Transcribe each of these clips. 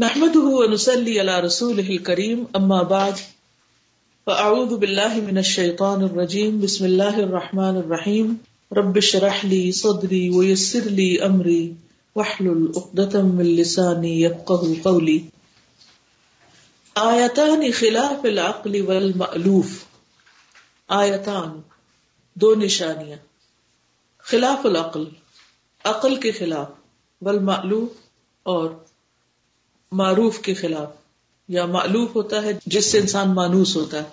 نحمده ونسلي على رسوله الكريم اما بعد فاعوذ بالله من الشيطان الرجيم، بسم الله الرحمن الرحيم، رب اشرح لي صدري ويسر لي امري واحلل عقدة من لساني يفقهوا قولي. آیتان خلاف العقل والمألوف. آیتان، دو نشانیاں. خلاف العقل، عقل کے خلاف، والمألوف اور معروف کے خلاف یا معلوف ہوتا ہے، جس سے انسان مانوس ہوتا ہے۔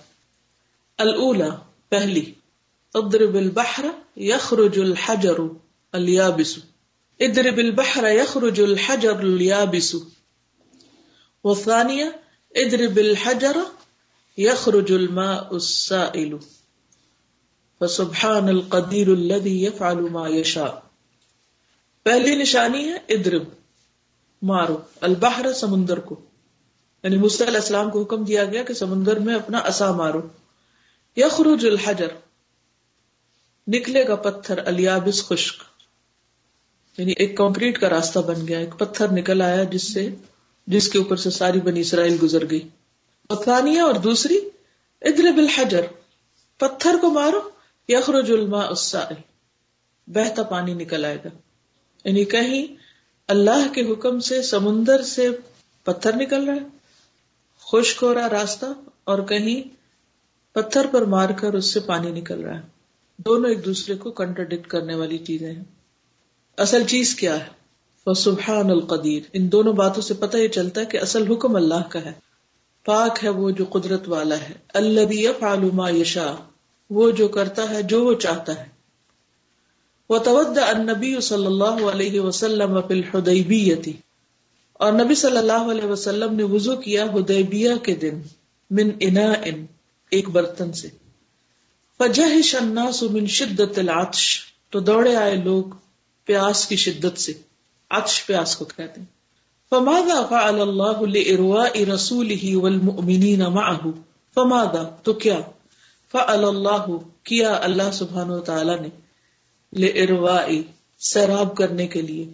الا پہلی۔ اضرب البحر یخرج الحجر الیابس۔ اضرب البحر یخرج الحجر الیابس۔ والثانیہ، اضرب الحجر یخرج الماء السائل۔ فسبحان القدیر الذي يفعل ما يشاء پہلی نشانی ہے ادرب مارو۔ البحر سمندر کو۔ یعنی علیہ السلام کو حکم دیا گیا کہ سمندر میں اپنا اصا مارو۔ یخرج الحجر۔ نکلے گا پتھر الیابس خشک۔ یعنی ایک کانکریٹ کا راستہ بن گیا۔ ایک پتھر نکل آیا جس سے جس کے اوپر سے ساری بنی اسرائیل گزر گئی۔ افغانیہ اور دوسری ادر بالحجر پتھر کو مارو۔ یخرج الماء السائل۔ بہتا پانی نکل آئے گا۔ یعنی کہیں اللہ کے حکم سے سمندر سے پتھر نکل رہا ہے۔ خشک ہو رہا راستہ اور کہیں پتھر پر مار کر اس سے پانی نکل رہا ہے۔ دونوں ایک دوسرے کو کنٹرڈکٹ کرنے والی چیزیں ہیں۔ اصل چیز کیا ہے؟ سبحان القدیر۔ ان دونوں باتوں سے پتہ یہ چلتا ہے کہ اصل حکم اللہ کا ہے۔ پاک ہے وہ جو قدرت والا ہے۔ اللہ ما یشا وہ جو کرتا ہے جو وہ چاہتا ہے۔ وہ تود نبی صلی اللہ علیہ وسلم اور نبی صلی اللہ علیہ وسلم نے وضو کیا ہدیبیہ کے دن، من انا ان ایک برتن سے. فجہ الناس من شدت العطش. تو دوڑے آئے لوگ پیاس کی شدت سے، عطش پیاس کو کہتے ہیں. فماذا فعل اللہ لإرواء رسوله والمؤمنین معه؟ فماذا؟ تو کیا؟ فعل اللہ، کیا اللہ سبحانہ وتعالی نے لروائی سیراب کرنے کے لیے۔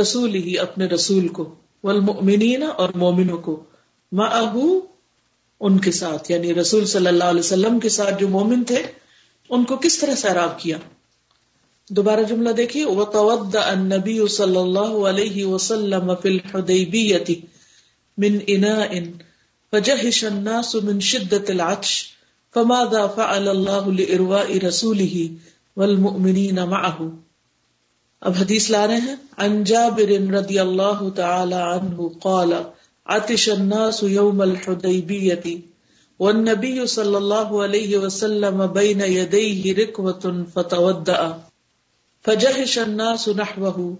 رسول ہی اپنے رسول کو، والمؤمنین اور مومنوں کو۔ معہو ان کے ساتھ یعنی رسول صلی اللہ علیہ وسلم کے ساتھ جو مومن تھے، ان کو کس طرح سیراب کیا؟ دوبارہ جملہ دیکھیے وتودع النبی صلی اللہ علیہ وسلم فی الحدیبیہ من اناء فجہش الناس من شدت العطش فماذا فعل اللہ لإرواء رسوله والمؤمنین معه. اب حدیث لا رہے ہیں؟ عن جابر رضی اللہ تعالی عنہ قال، عطش الناس يوم الحدیبیة والنبي صلی اللہ علیہ وسلم بین یدیه رکوة فتودع. فجهش الناس نحوه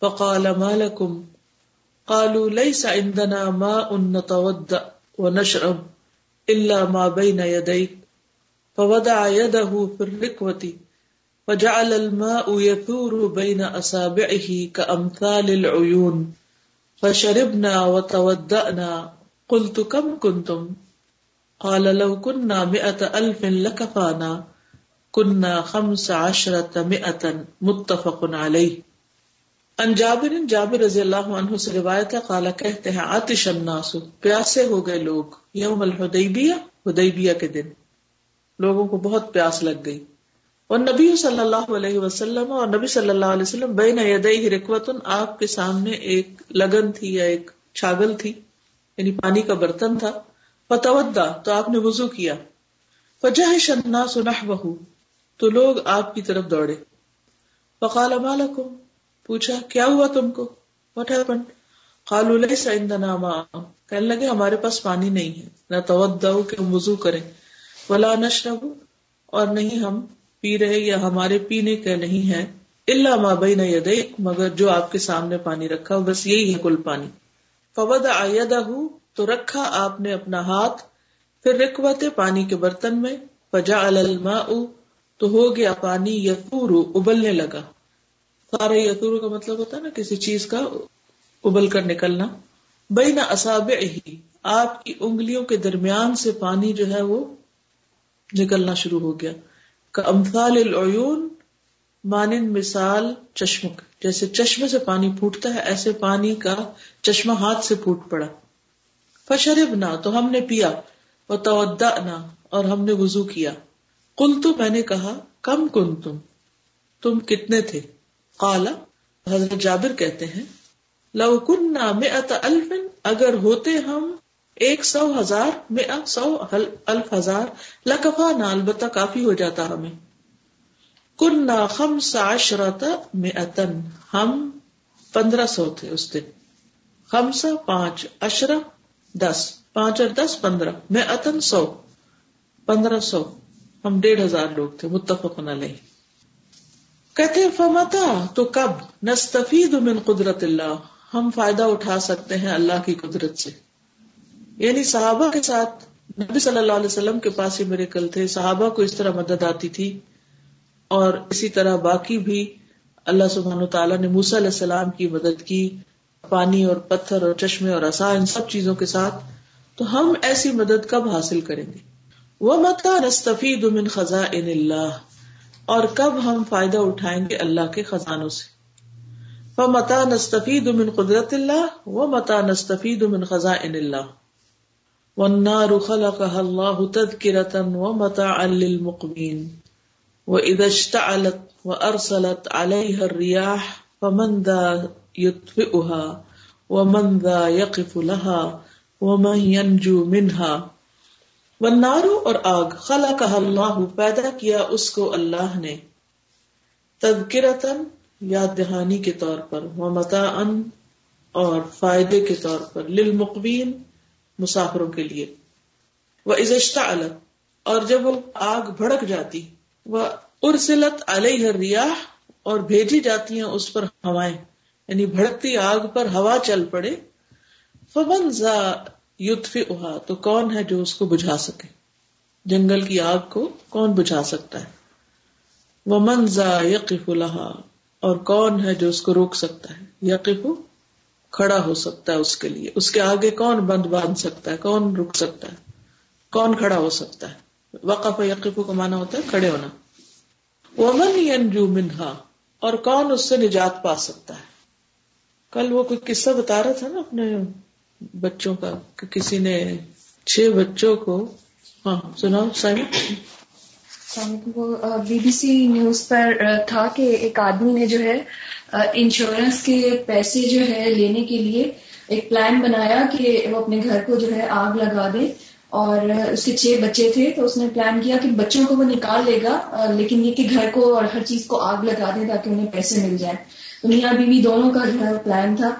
فقال ما لكم قالوا ليس عندنا ماء نتودع ونشرب إلا ما بين يديك فوضع يده في الركوة فجعل الماء يثور بين أصابعه كأمثال العيون. فشربنا وتودأنا. قلت، كم كنتم؟ قال، لو كنا مئة ألف لكفانا. كنا خمس عشرة مئة. متفق عليه. ان جابر جابر رضی اللہ عنہ سے روایت ہے، قال، کہتے ہیں آتش الناس. پیاسے ہو گئے لوگ. یوم الحدیبیہ، حدیبیہ کے دن. لوگوں کو بہت پیاس لگ گئی۔ اور نبی صلی اللہ علیہ وسلم اور نبی صلی اللہ علیہ وسلم بین یدئی رکوتن، آپ کے سامنے ایک لگن تھی یا ایک چھاگل تھی یعنی پانی کا برتن تھا۔ فتودا، تو آپ نے وضو کیا۔ فجہ شنا سنح بہو تو لوگ آپ کی طرف دوڑے۔ فقال مالکم پوچھا، کیا ہوا تم کو؟ وٹ ہیپن قالوا ليس عندنا ماء۔ کہنے لگے، ہمارے پاس پانی نہیں ہے۔ نہ تودا، کہ ہم وضو کریں۔ ولا نشرب، اور نہیں ہم پی رہے یا ہمارے پینے کا نہیں ہے اللہ مابئی نہ دے مگر جو آپ کے سامنے پانی رکھا، بس یہی ہے کل پانی۔ فواد آیادہ تو رکھا آپ نے اپنا ہاتھ، پھر رکوت پانی کے برتن میں فجا الماء، تو ہو گیا پانی یتور ابلنے لگا۔ سارا یتور کا مطلب ہوتا ہے نا، کسی چیز کا ابل کر نکلنا۔ بین اصاب ہی آپ کی انگلیوں کے درمیان سے پانی جو ہے وہ نکلنا شروع ہو گیا۔ امثال العیون مانند مثال چشمک، جیسے چشمے سے پانی پھوٹتا ہے، ایسے پانی کا چشمہ ہاتھ سے پھوٹ پڑا۔ فشرب نہ تو ہم نے پیا وہ تو اور ہم نے وضو کیا۔ کل تو میں نے کہا، کم کن تم تم کتنے تھے؟ کالا حضرت جابر کہتے ہیں، لو کن الف، اگر ہوتے ہم ایک سو ہزار میں سو الف ہزار لکفا نہ البتہ کافی ہو جاتا ہمیں۔ کن نہ خم ساشرت میں اتن ہم پندرہ سو تھے اس دن۔ خمسا پانچ اشرا دس، پانچ اور دس پندرہ میں اتن سو، پندرہ سو۔ ہم ڈیڑھ ہزار لوگ تھے متفق نہ علیہ۔ کہتے فمتا؟ تو کب؟ نستفید من قدرت اللہ۔ ہم فائدہ اٹھا سکتے ہیں اللہ کی قدرت سے۔ یعنی صحابہ کے ساتھ نبی صلی اللہ علیہ وسلم کے پاس ہی میرے کل تھے، صحابہ کو اس طرح مدد آتی تھی۔ اور اسی طرح باقی بھی اللہ سبحان تعالیٰ نے موسیٰ علیہ السلام کی مدد کی، پانی اور پتھر اور چشمے اور آسا ان سب چیزوں کے ساتھ۔ تو ہم ایسی مدد کب حاصل کریں گے؟ وہ متا نستفید من خزاں اللہ اور کب ہم فائدہ اٹھائیں گے اللہ کے خزانوں سے؟ وہ متا نستفید من قدرت اللہ وہ متا نستفید من خزاں اللہ والنار خلقها الله تذكرة ومتاعا للمقبين وإذا اشتعلت وأرسلت عليها الرياح فمن ذا يطفئها ومن ذا يقف لها ومن ينجو منها. والنار اور آگ خلقها الله پیدا کیا اس کو اللہ نے. تذکرتن یاد دہانی کے طور پر ومتاعا اور فائدے کے طور پر للمقبین مسافروں کے لیے۔ وہ ازشتا الگ اور جب وہ آگ بھڑک جاتی وہ ارسلت علیہ ریاح اور بھیجی جاتی ہیں اس پر ہوائیں یعنی بھڑکتی آگ پر ہوا چل پڑے فبن زا اہا تو کون ہے جو اس کو بجھا سکے؟ جنگل کی آگ کو کون بجھا سکتا ہے؟ وہ منزا یقف الحا اور کون ہے جو اس کو روک سکتا ہے؟ یقف کھڑا ہو سکتا ہے اس کے لیے۔ اس کے آگے کون بند باندھ سکتا ہے؟ کون رک سکتا ہے؟ کون کھڑا ہو سکتا ہے؟ وقف یقیف کو مانا ہوتا ہے کھڑے ہونا۔ وہ منہا اور کون اس سے نجات پا سکتا ہے؟ کل وہ کوئی قصہ بتا رہا تھا نا اپنے بچوں کا کہ کسی نے چھ بچوں کو ہاں سناؤ سائم وہ بی بی سی نیوز پر تھا کہ ایک آدمی نے جو ہے انشورنس کے پیسے جو ہے لینے کے لیے ایک پلان بنایا کہ وہ اپنے گھر کو جو ہے آگ لگا دے اور اس کے چھ بچے تھے تو اس نے پلان کیا کہ بچوں کو وہ نکال لے گا لیکن یہ کہ گھر کو اور ہر چیز کو آگ لگا دے تاکہ انہیں پیسے مل جائیں۔ تو میاں بیوی دونوں کا جو ہے پلان تھا۔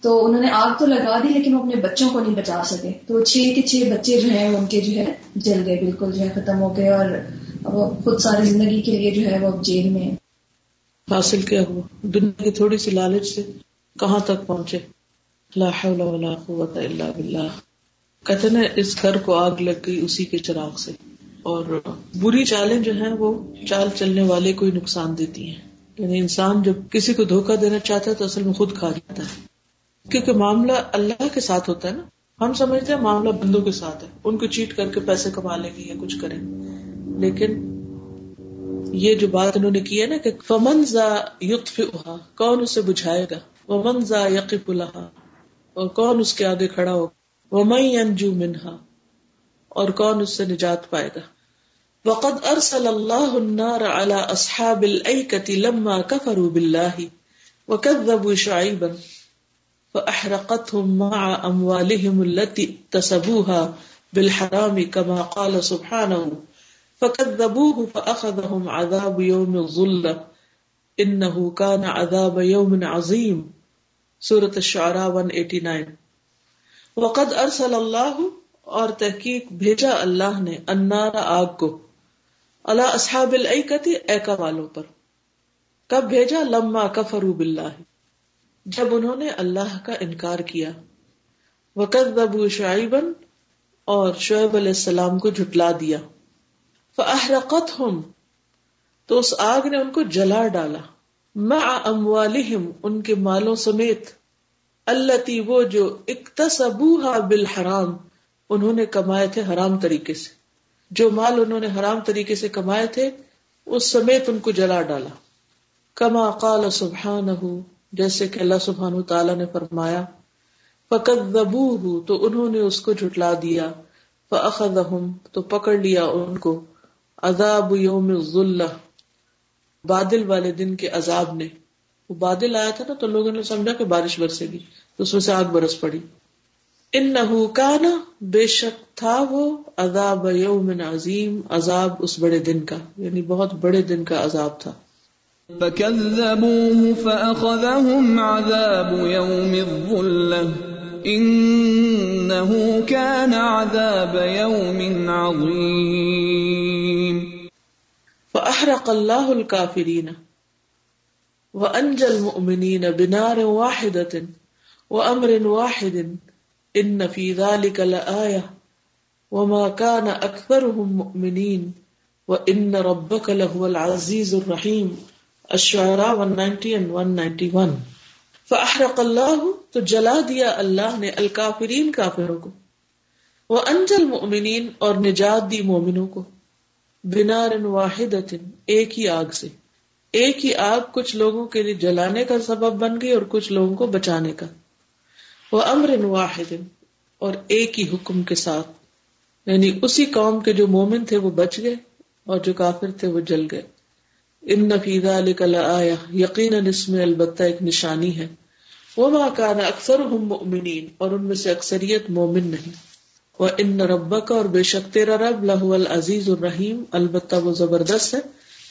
تو انہوں نے آگ تو لگا دی لیکن وہ اپنے بچوں کو نہیں بچا سکے۔ تو چھ کے چھ بچے جو ہیں ان کے جو ہے جل گئے، بالکل جو ہے ختم ہو گئے اور وہ خود ساری زندگی کے لیے جو ہے وہ جیل میں حاصل کیا ہوا۔ دنیا کی تھوڑی سی لالچ سے کہاں تک پہنچے؟ لا حول ولا قوت الا باللہ۔ کہتے نا، اس گھر کو آگ لگ گئی اسی کے چراغ سے۔ اور بری چالیں جو ہیں، وہ چال چلنے والے کو ہی نقصان دیتی ہیں۔ یعنی انسان جب کسی کو دھوکا دینا چاہتا ہے، تو اصل میں خود کھا جاتا ہے۔ کیونکہ معاملہ اللہ کے ساتھ ہوتا ہے نا۔ ہم سمجھتے ہیں معاملہ بندوں کے ساتھ ہے۔ ان کو چیٹ کر کے پیسے کما لیں گے یا کچھ کریں لیکن یہ جو بات انہوں نے کی ہے نا کہ فمن زا یوتف کون اسے بجھائے گا؟ وہ منزا یقف الحا اور کون اس کے آگے کھڑا ہو وہ مئی انجو منہا، اور کون اس سے نجات پائے گا؟ وقد ارسل اللہ النار على اصحاب الایکة لما کفروا باللہ وکذبوا شعیبا فاحرقتهم مع اموالهم التي اكتسبوها بالحرام كما قال سبحانه فكذبوه فأخذهم عذاب يوم الظلة إنه كان عذاب يوم عظيم. سورة الشعراء 189 وقد ارسل اللہ اور تحقیق بھیجا اللہ نے النار آگ کو. اللہ اصحاب الایکتی ایکا والوں پر. کب بھیجا؟ لما کفروا باللہ جب انہوں نے اللہ کا انکار کیا. وکذبوا شعیبا اور شعیب علیہ السلام کو جھٹلا دیا. فاحرقت ہم تو اس آگ نے ان کو جلا ڈالا۔ مع اموالہم ان کے مالوں سمیت۔ اللہ وہ جو اکتسبوها بالحرام، انہوں نے کمائے تھے حرام طریقے سے۔ جو مال انہوں نے حرام طریقے سے کمائے تھے، اس سمیت ان کو جلا ڈالا۔ کما قال سبحان جیسے کہ اللہ سبحان تعالیٰ نے فرمایا فقت تو انہوں نے اس کو جھٹلا دیا۔ فأخذهم، تو پکڑ لیا ان کو۔ عذاب یوم الظلہ۔ بادل والے دن کے عذاب نے۔ وہ بادل آیا تھا نا تو لوگوں نے سمجھا کہ بارش برسے گی۔ تو اس میں سے آگ برس پڑی۔ ان نہ بے شک تھا وہ عذاب یوم عظیم، عذاب اس بڑے دن کا یعنی بہت بڑے دن کا عذاب تھا۔ فكذبوه فأخذهم عذاب يوم الظلة إنه كان عذاب يوم عظيم۔ فأحرق الله الكافرين وأنجى المؤمنين بنار واحدة وأمر واحد ان فی ذلك لآیہ وما كان اکثرهم مؤمنین وان ربک لهو العزیز الرحیم الشعراء 190 and 191 فاحرق اللہ تو جلا دیا اللہ نے الکافرین کافروں کو وانجل مؤمنین اور نجات دی مومنوں کو بنار واحدت ایک ہی آگ سے۔ ایک ہی آگ کچھ لوگوں کے لیے جلانے کا سبب بن گئی اور کچھ لوگوں کو بچانے کا۔ وہ امر واحد، اور ایک ہی حکم کے ساتھ۔ یعنی اسی قوم کے جو مومن تھے وہ بچ گئے اور جو کافر تھے وہ جل گئے۔ ان نفیدہ آیا یقیناً اس میں البتہ ایک نشانی ہے۔ وہ ماں کانا اکثر ہم مومنین اور ان میں سے اکثریت مومن نہیں۔ وہ ان رب کا اور بے شک تیرا رب لہو العزیز الرحیم، البتہ وہ زبردست ہے،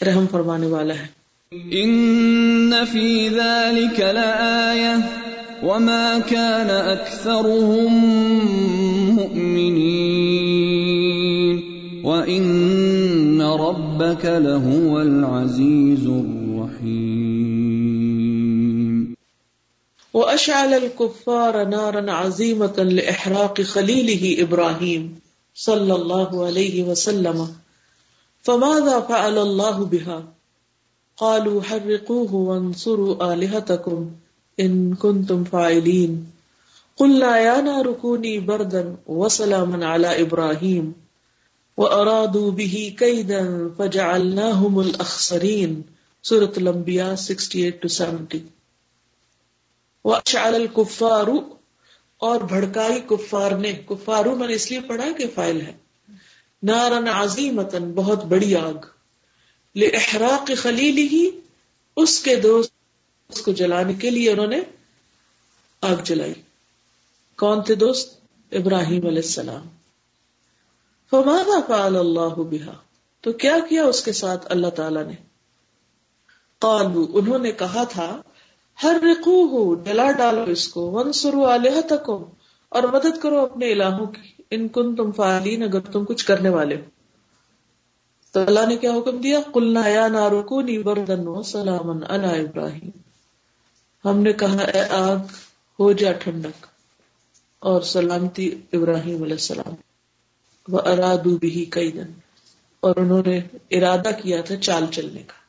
رحم فرمانے والا ہے۔ ان فی ذلك لآیہ وما كان اكثرهم مؤمنين۔ وان ربك لهو العزيز الرحيم۔ واشعل الكفار نارا عظيمه لاحراق خليله ابراهيم صلى الله عليه وسلم. فماذا فعل الله بها؟ قالوا حرقوه وانصروا الهتكم ان کن تم فائلین قلنا یا نارکونی بردن وسلاما علی ابراہیم وارادوا به کیدا فجعلناهم الاخسرین سورة الانبیاء 68 to 70 واشعل الكفار اور بھڑکائی کفار نے۔ کفارو میں نے اس لیے پڑھا کہ فائل ہے۔ نارن عظیمتا، بہت بڑی آگ۔ لإحراق خلیلی اس کے دوست، اس کو جلانے کے لیے انہوں نے آگ جلائی۔ کون تھے دوست؟ ابراہیم علیہ السلام۔ فماذا فعل اللہ بها؟ تو کیا کیا اس کے ساتھ اللہ تعالی نے؟ قالو انہوں نے کہا تھا ہر رقو جلا ڈالو اس کو ونسرو آلہتکم، اور مدد کرو اپنے الہوں کی۔ ان کن تم فعالین اگر تم کچھ کرنے والے ہو۔ تو اللہ نے کیا حکم دیا؟ قلنا یا نارکونی بردن و سلامن علی ابراہیم۔ ہم نے کہا، اے آگ، ہو جا ٹھنڈک۔ اور سلامتی ابراہیم علیہ السلام۔ وہ ارادو بھی کئی دن اور انہوں نے ارادہ کیا تھا چال چلنے کا۔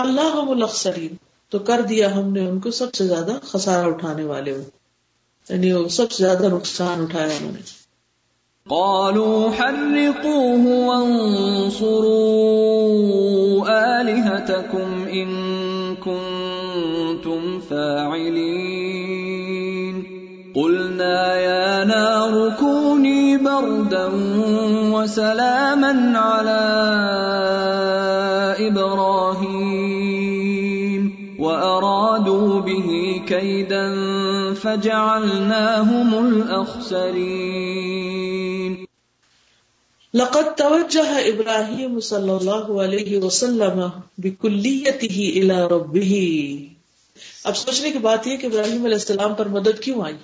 اللہ ملخصرین تو کر دیا ہم نے ان کو سب سے زیادہ خسارہ اٹھانے والے ہو۔ یعنی وہ سب سے زیادہ نقصان اٹھایا انہوں نے۔ قالوا حرقوه وانصروا آلهتكم إن كنتم فاعلين۔ قلنا يا نار كوني بردا وسلاما على كيدا فجعلناهم الأخسرين. لقد توجہ ابراہیم صلی اللہ علیہ وسلم بکلیته الى ربه. اب سوچنے کی بات یہ کہ ابراہیم علیہ السلام پر مدد کیوں آئی؟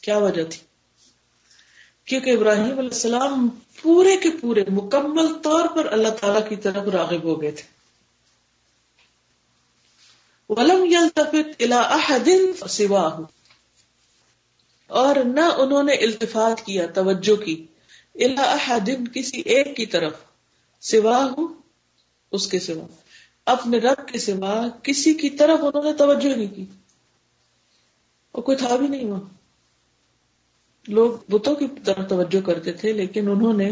کیا وجہ تھی؟ کیونکہ ابراہیم علیہ السلام پورے کے پورے مکمل طور پر اللہ تعالی کی طرف راغب ہو گئے تھے۔ ولم يلتفت الى احد سواه اور نہ انہوں نے التفات کیا، توجہ کی۔ احدن کسی ایک کی طرف۔ سوا اس کے سوا۔ اپنے رب کے سوا کسی کی طرف انہوں نے توجہ نہیں کی۔ اور کوئی تھا بھی نہیں وہاں۔ لوگ بتوں کی طرف توجہ کرتے تھے، لیکن انہوں نے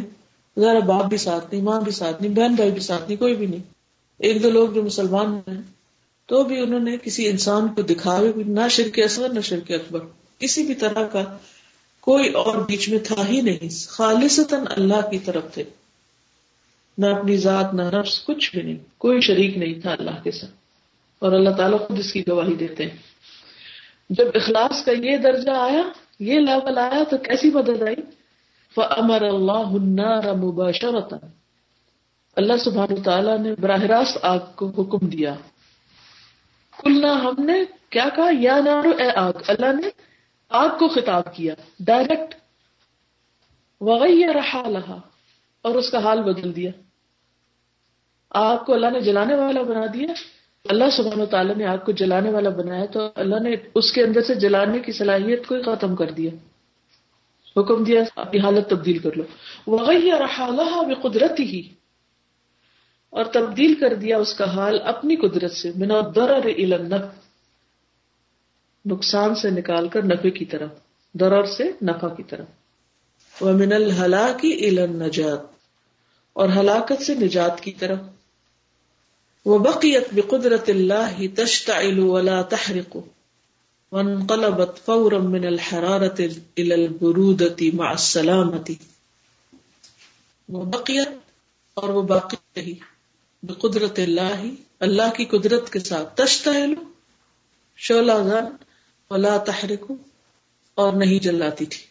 ذرا باپ بھی ساتھ نہیں، ماں بھی ساتھ نہیں، بہن بھائی بھی ساتھ نہیں، کوئی بھی نہیں۔ ایک دو لوگ جو مسلمان ہیں تو بھی انہوں نے کسی انسان کو دکھاوے نہ شرک اصغر، نہ شرک اکبر، کسی بھی طرح کا کوئی اور بیچ میں تھا ہی نہیں۔ خالصتاً اللہ کی طرف تھے۔ نہ اپنی ذات، نہ نفس، کچھ بھی نہیں۔ کوئی شریک نہیں تھا اللہ کے ساتھ۔ اور اللہ تعالیٰ خود اس کی گواہی دیتے ہیں۔ جب اخلاص کا یہ درجہ آیا، یہ لیول آیا، تو کیسی مدد آئی؟ فمر اللہ مباشرتا اللہ سبحان تعالیٰ نے براہ راست آگ کو حکم دیا۔ کلنا ہم نے کیا کہا؟ یا نارو، اے آگ، اللہ نے آگ کو خطاب کیا۔ ڈائریکٹ وغیرہ رہا اور اس کا حال بدل دیا۔ آگ کو اللہ نے جلانے والا بنا دیا۔ اللہ سبحانہ و تعالیٰ نے آگ کو جلانے والا بنایا تو اللہ نے اس کے اندر سے جلانے کی صلاحیت کو ہی ختم کر دیا۔ حکم دیا اپنی حالت تبدیل کر لو۔ وغیرہ رہا میں قدرتی ہی اور تبدیل کر دیا اس کا حال اپنی قدرت سے بنا درر النف نقصان سے نکال کر نفے کی طرف درر سے نفع کی طرف۔ وہ من الحلا کی علن نجات اور ہلاکت سے نجات کی طرف۔ وہ بقیت بقدرت اللہ تشتعل ولا تحرق، وانقلبت فوراً من الحرارت الى البرودت مع السلامتی وہ بقیت اور وہ باقی رہی۔ بقدرت اللہ اللہ کی قدرت کے ساتھ۔ تشتعل شولا زن ولا تحرق اور نہیں جلاتی تھی۔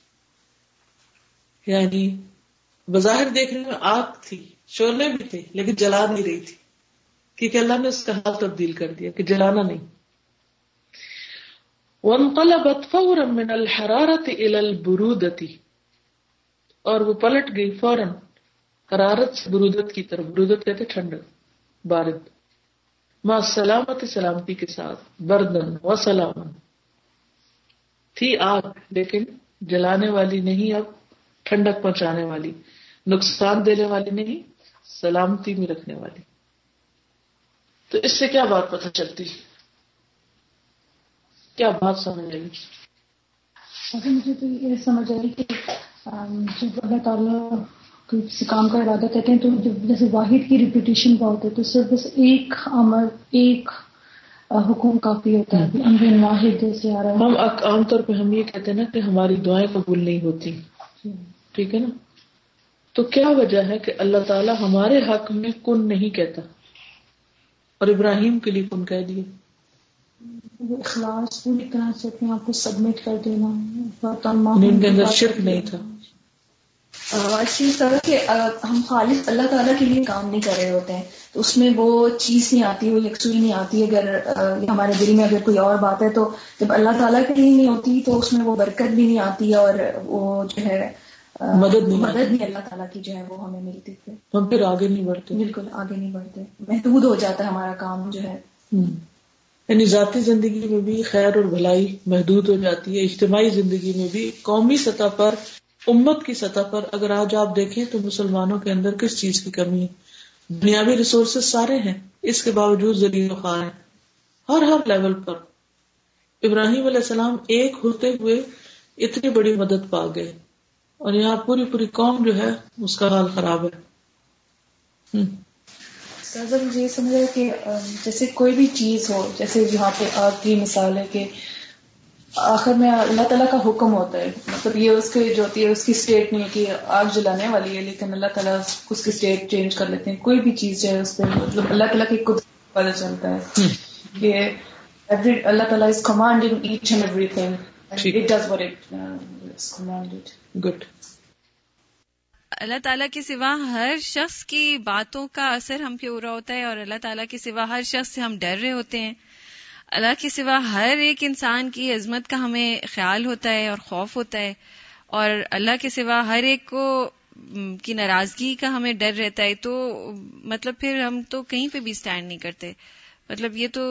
یعنی بظاہر دیکھنے میں آگ تھی، شولے بھی تھے، لیکن جلا نہیں رہی تھی۔ کیونکہ اللہ نے اس کا حال تبدیل کر دیا کہ جلانا نہیں۔ وانقلبت فوراً من الحرارت الى البرودتی اور وہ پلٹ گئی فوراً، حرارت سے برودت کی طرف، برودت کہتے ٹھنڈ بارد۔ ما سلامت سلامتی کے ساتھ بردن و سلام تھی آگ، لیکن جلانے والی نہیں، اب ٹھنڈک پہنچانے والی۔ نقصان دینے والی نہیں، سلامتی میں رکھنے والی۔ تو اس سے کیا بات پتہ چلتی؟ کیا بات سمجھ آئی؟ مجھے تو یہ سمجھ آئی کہ جب اللہ تعالیٰ کسی کام کا ارادہ کہتے ہیں تو جیسے واحد کی ریپوٹیشن کا ہوتا ہے تو صرف بس ایک عمل ایک حکم کافی ہوتا ہے۔ واحد جیسے آ رہا ہے ہم عام طور پہ ہم یہ کہتے ہیں نا کہ ہماری دعائیں قبول نہیں ہوتی۔ جی۔ ٹھیک ہے نا؟ تو کیا وجہ ہے کہ اللہ تعالیٰ ہمارے حق میں کن نہیں کہتا؟ اور ابراہیم کے لیے کن کہہ دیے؟ اخلاص پوری طرح سے اپنے آپ کو سبمٹ کر دینا۔ ان کے اندر شرک نہیں تھا۔ چیز طرح کہ ہم خالص اللہ تعالیٰ کے لیے کام نہیں کر رہے ہوتے ہیں۔ تو اس میں وہ چیز نہیں آتی وہ یکسوئی نہیں آتی۔ اگر ہمارے دل میں اگر کوئی اور بات ہے تو جب اللہ تعالیٰ کے لیے نہیں ہوتی تو اس میں وہ برکت بھی نہیں آتی اور وہ جو ہے مدد نہیں مدد بھی اللہ تعالیٰ کی جو ہے وہ ہمیں ملتی تھی ہم پھر آگے نہیں بڑھتے۔ بالکل آگے نہیں بڑھتے۔ محدود ہو جاتا ہے ہمارا کام جو ہے۔ یعنی ذاتی زندگی میں بھی خیر اور بھلائی محدود ہو جاتی ہے۔ اجتماعی زندگی میں بھی قومی سطح پر امت کی سطح پر اگر آج آپ دیکھیں تو مسلمانوں کے اندر کس چیز کی کمی ہے؟ دنیاوی ریسورسز سارے ہیں، اس کے باوجود ذریعہ خواہ ہیں، ہر ہر لیول پر۔ ابراہیم علیہ السلام ایک ہوتے ہوئے اتنی بڑی مدد پا گئے اور یہاں پوری پوری قوم جو ہے، اس کا حال خراب ہے۔ مجھے یہ سمجھ کہ جیسے کوئی بھی چیز ہو، جیسے یہاں پہ آگ کی مثال ہے کہ آخر میں اللہ تعالیٰ کا حکم ہوتا ہے۔ مطلب یہ اس کی جو ہوتی ہے اس کی اسٹیٹ نہیں ہے کہ آگ جلانے والی ہے لیکن اللہ تعالیٰ اس کی اسٹیٹ چینج کر لیتے ہیں۔ کوئی بھی چیز جو ہے اس پہ مطلب اللہ تعالیٰ کی خود پتہ چلتا ہے۔ کہ اللہ تعالیٰ is commanding each and everything it does what it good اللہ تعالیٰ کے سوا ہر شخص کی باتوں کا اثر ہم پہ ہو رہا ہوتا ہے اور اللہ تعالیٰ کے سوا ہر شخص سے ہم ڈر رہے ہوتے ہیں۔ اللہ کے سوا ہر ایک انسان کی عظمت کا ہمیں خیال ہوتا ہے اور خوف ہوتا ہے اور اللہ کے سوا ہر ایک کو کی ناراضگی کا ہمیں ڈر رہتا ہے تو مطلب پھر ہم تو کہیں پہ بھی اسٹینڈ نہیں کرتے۔ مطلب یہ تو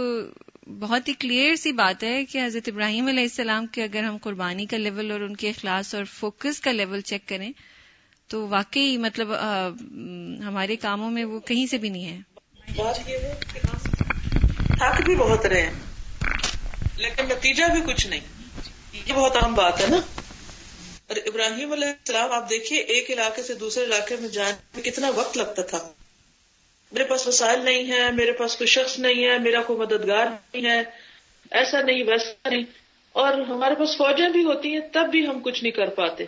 بہت ہی کلیئر سی بات ہے کہ حضرت ابراہیم علیہ السلام کے اگر ہم قربانی کا لیول اور ان کے اخلاص اور فوکس کا لیول چیک کریں تو واقعی مطلب ہمارے کاموں میں وہ کہیں سے بھی نہیں ہے۔ بات یہ ہے تھک بھی بہت رہے ہیں۔ لیکن نتیجہ بھی کچھ نہیں۔ یہ بہت عام بات ہے نا۔ اور ابراہیم علیہ السلام، آپ دیکھیے، ایک علاقے سے دوسرے علاقے میں جانے میں کتنا وقت لگتا تھا۔ میرے پاس وسائل نہیں ہے میرے پاس کوئی شخص نہیں ہے، میرا کوئی مددگار نہیں ہے، ایسا نہیں، ویسا نہیں۔ اور ہمارے پاس فوجیں بھی ہوتی ہیں، تب بھی ہم کچھ نہیں کر پاتے۔